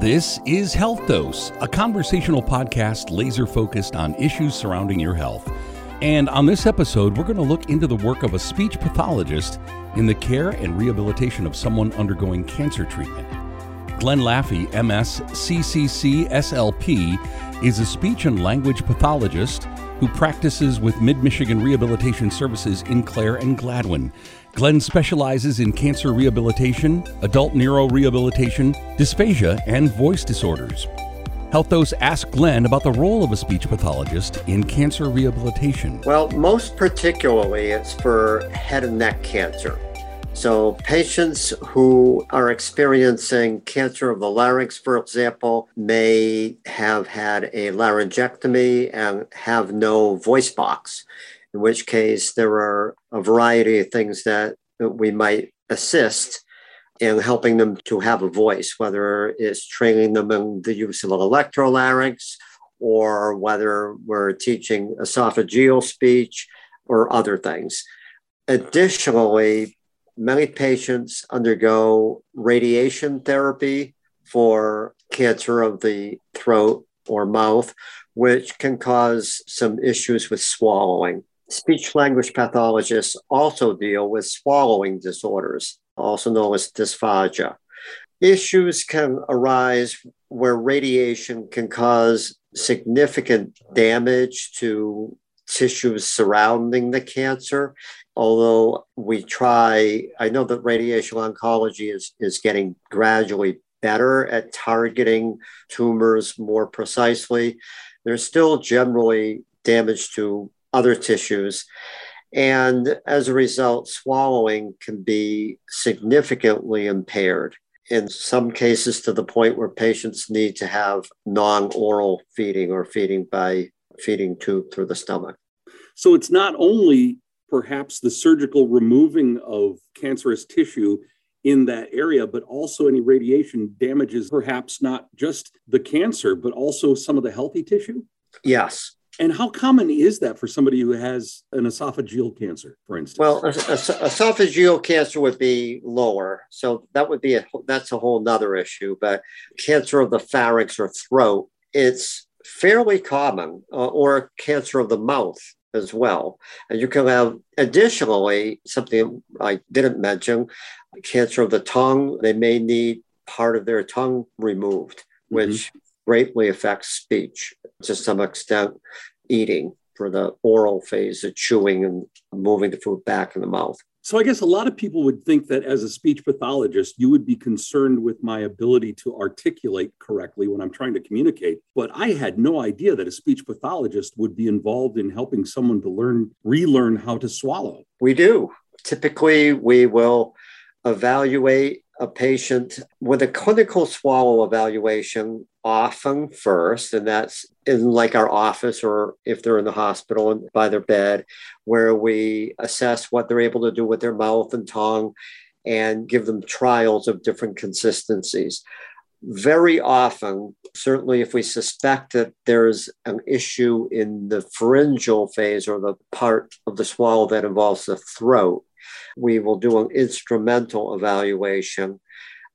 This is Health Dose, a conversational podcast laser focused on issues surrounding your health. And on this episode, we're going to look into the work of a speech pathologist in the care and rehabilitation of someone undergoing cancer treatment. Glenn Laffey, MS, CCC, SLP, is a speech and language pathologist who practices with Mid Michigan Rehabilitation Services in Clare and Gladwin. Glenn specializes in cancer rehabilitation, adult neuro rehabilitation, dysphagia, and voice disorders. Health Dose asked Glenn about the role of a speech pathologist in cancer rehabilitation. Well, most particularly, it's for head and neck cancer. So, patients who are experiencing cancer of the larynx, for example, may have had a laryngectomy and have no voice box, in which case there are a variety of things that we might assist in helping them to have a voice, whether it's training them in the use of an electrolarynx or whether we're teaching esophageal speech or other things. Additionally, many patients undergo radiation therapy for cancer of the throat or mouth, which can cause some issues with swallowing. Speech language pathologists also deal with swallowing disorders, also known as dysphagia. Issues can arise where radiation can cause significant damage to tissues surrounding the cancer although we try, I know that radiation oncology is, is getting gradually better at targeting tumors more precisely. There's still generally damage to other tissues. And as a result, swallowing can be significantly impaired. In some cases, to the point where patients need to have non oral feeding or feeding by feeding tube through the stomach. So it's not only perhaps the surgical removing of cancerous tissue in that area, but also any radiation damages perhaps not just the cancer, but also some of the healthy tissue? Yes. And how common is that for somebody who has an esophageal cancer, for instance? Well, esophageal cancer would be lower, so that would be a that's a whole nother issue. But cancer of the pharynx or throat, it's fairly common, uh, or cancer of the mouth as well. And you can have additionally something I didn't mention cancer of the tongue. They may need part of their tongue removed, mm-hmm. which mm-hmm. Greatly affects speech to some extent, eating for the oral phase of chewing and moving the food back in the mouth. So I guess a lot of people would think that as a speech pathologist, you would be concerned with my ability to articulate correctly when I'm trying to communicate. But I had no idea that a speech pathologist would be involved in helping someone to learn, relearn how to swallow. We do. Typically, we will evaluate a patient with a clinical swallow evaluation often first, and that's in like our office or if they're in the hospital and by their bed, where we assess what they're able to do with their mouth and tongue and give them trials of different consistencies. Very often, certainly if we suspect that there's an issue in the pharyngeal phase or the part of the swallow that involves the throat, we will do an instrumental evaluation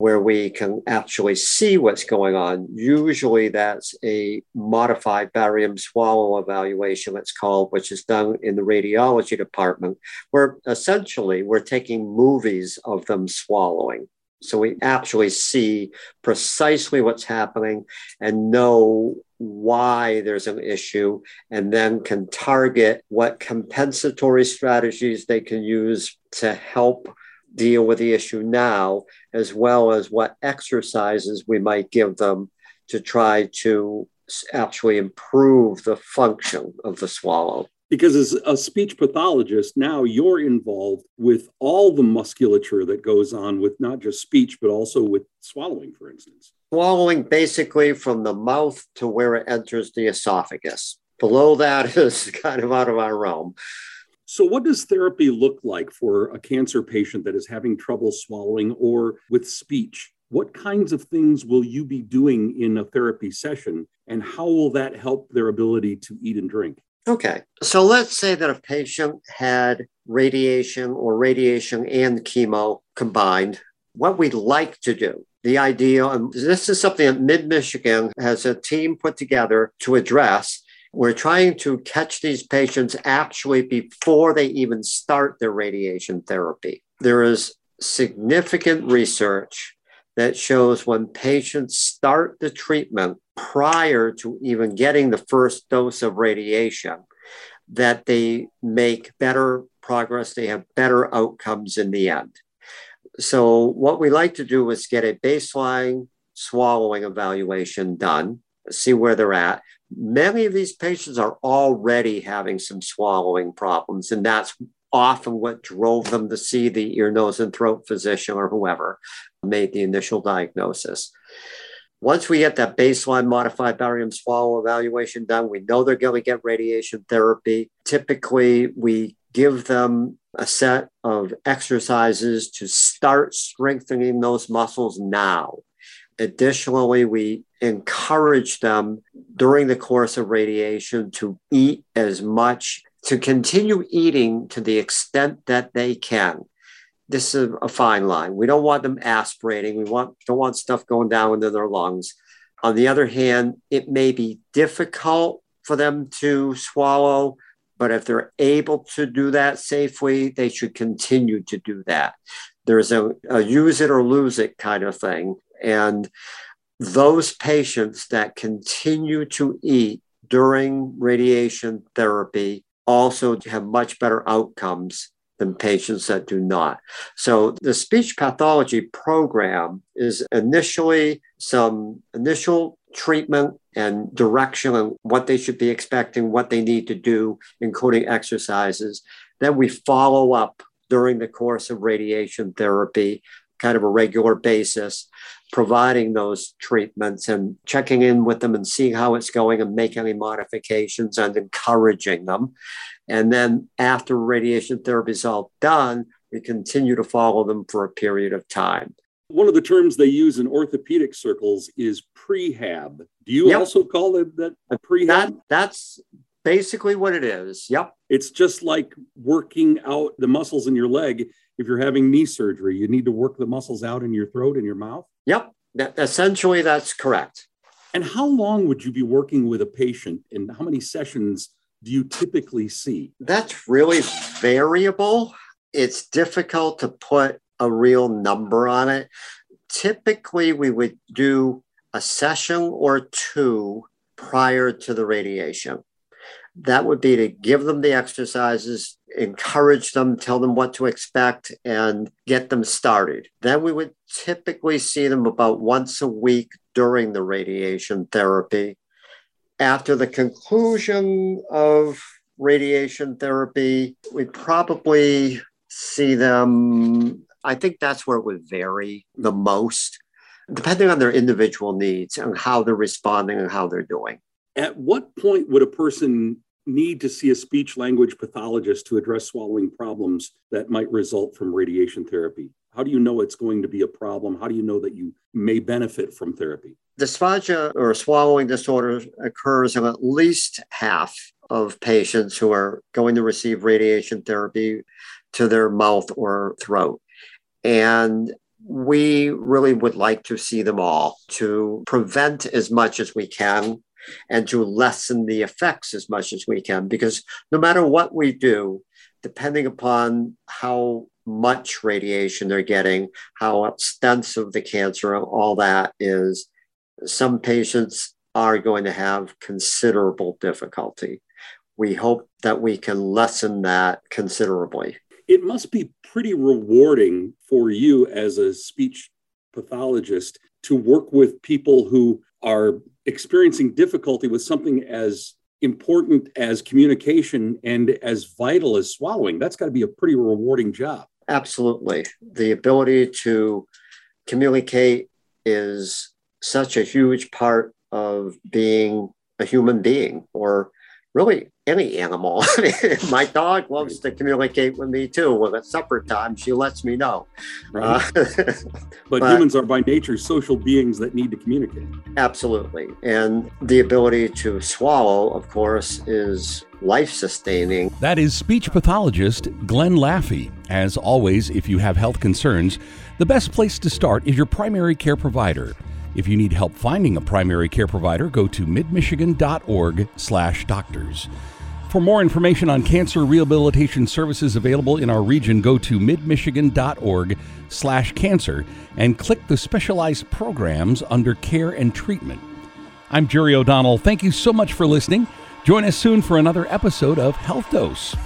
where we can actually see what's going on. Usually that's a modified barium swallow evaluation, it's called, which is done in the radiology department, where essentially we're taking movies of them swallowing. So we actually see precisely what's happening and know why there's an issue, and then can target what compensatory strategies they can use to help deal with the issue now, as well as what exercises we might give them to try to actually improve the function of the swallow because as a speech pathologist now you're involved with all the musculature that goes on with not just speech but also with swallowing for instance. Swallowing basically from the mouth to where it enters the esophagus. Below that is kind of out of our realm. So what does therapy look like for a cancer patient that is having trouble swallowing or with speech? What kinds of things will you be doing in a therapy session and how will that help their ability to eat and drink Okay, so let's say that a patient had radiation or radiation and chemo combined. What we'd like to do the idea, and this is something that Mid Michigan has a team put together to address. We're trying to catch these patients actually before they even start their radiation therapy. There is significant research that shows when patients start the treatment prior to even getting the first dose of radiation, that they make better progress, they have better outcomes in the end. So, what we like to do is get a baseline swallowing evaluation done, see where they're at. Many of these patients are already having some swallowing problems, and that's often what drove them to see the ear, nose, and throat physician or whoever made the initial diagnosis. Once we get that baseline modified barium swallow evaluation done, we know they're going to get radiation therapy. Typically, we give them a set of exercises to start strengthening those muscles now. Additionally, we encourage them during the course of radiation to eat as much, to continue eating to the extent that they can. This is a fine line. We don't want them aspirating. We want, don't want stuff going down into their lungs. On the other hand, it may be difficult for them to swallow but if they're able to do that safely, they should continue to do that. There's a, a use it or lose it kind of thing. And those patients that continue to eat during radiation therapy also have much better outcomes than patients that do not. So the speech pathology program is initially some initial treatment and direction on what they should be expecting, what they need to do, including exercises. Then we follow up during the course of radiation therapy, kind of a regular basis, providing those treatments and checking in with them and seeing how it's going and making any modifications and encouraging them. And then after radiation therapy is all done, we continue to follow them for a period of time. One of the terms they use in orthopedic circles is prehab. Do you yep. also call it that prehab? That, that's basically what it is. Yep. It's just like working out the muscles in your leg. If you're having knee surgery, you need to work the muscles out in your throat and your mouth. Yep. That, essentially, that's correct. And how long would you be working with a patient and how many sessions do you typically see? That's really variable. It's difficult to put a real number on it. Typically, we would do a session or two prior to the radiation. That would be to give them the exercises, encourage them, tell them what to expect, and get them started. Then we would typically see them about once a week during the radiation therapy. After the conclusion of radiation therapy, we probably see them I think that's where it would vary the most, depending on their individual needs and how they're responding and how they're doing. At what point would a person need to see a speech language pathologist to address swallowing problems that might result from radiation therapy? How do you know it's going to be a problem? How do you know that you may benefit from therapy? Dysphagia or swallowing disorder occurs in at least half of patients who are going to receive radiation therapy to their mouth or throat. And we really would like to see them all to prevent as much as we can and to lessen the effects as much as we can. Because no matter what we do, depending upon how much radiation they're getting, how extensive the cancer, and all that is, some patients are going to have considerable difficulty. We hope that we can lessen that considerably it must be pretty rewarding for you as a speech pathologist to work with people who are experiencing difficulty with something as important as communication and as vital as swallowing. That's got to be a pretty rewarding job. Absolutely. The ability to communicate is such a huge part of being a human being or really any animal. My dog loves to communicate with me too. When it's supper time, she lets me know. Right. Uh, but, but, humans are by nature social beings that need to communicate. Absolutely. And the ability to swallow, of course, is life sustaining. That is speech pathologist Glenn Laffey. As always, if you have health concerns, The best place to start is your primary care provider. If you need help finding a primary care provider, go to midmichigan.org/doctors. For more information on cancer rehabilitation services available in our region, go to midmichigan.org/cancer and click the specialized programs under care and treatment. I'm Jerry O'Donnell. Thank you so much for listening. Join us soon for another episode of Health Dose.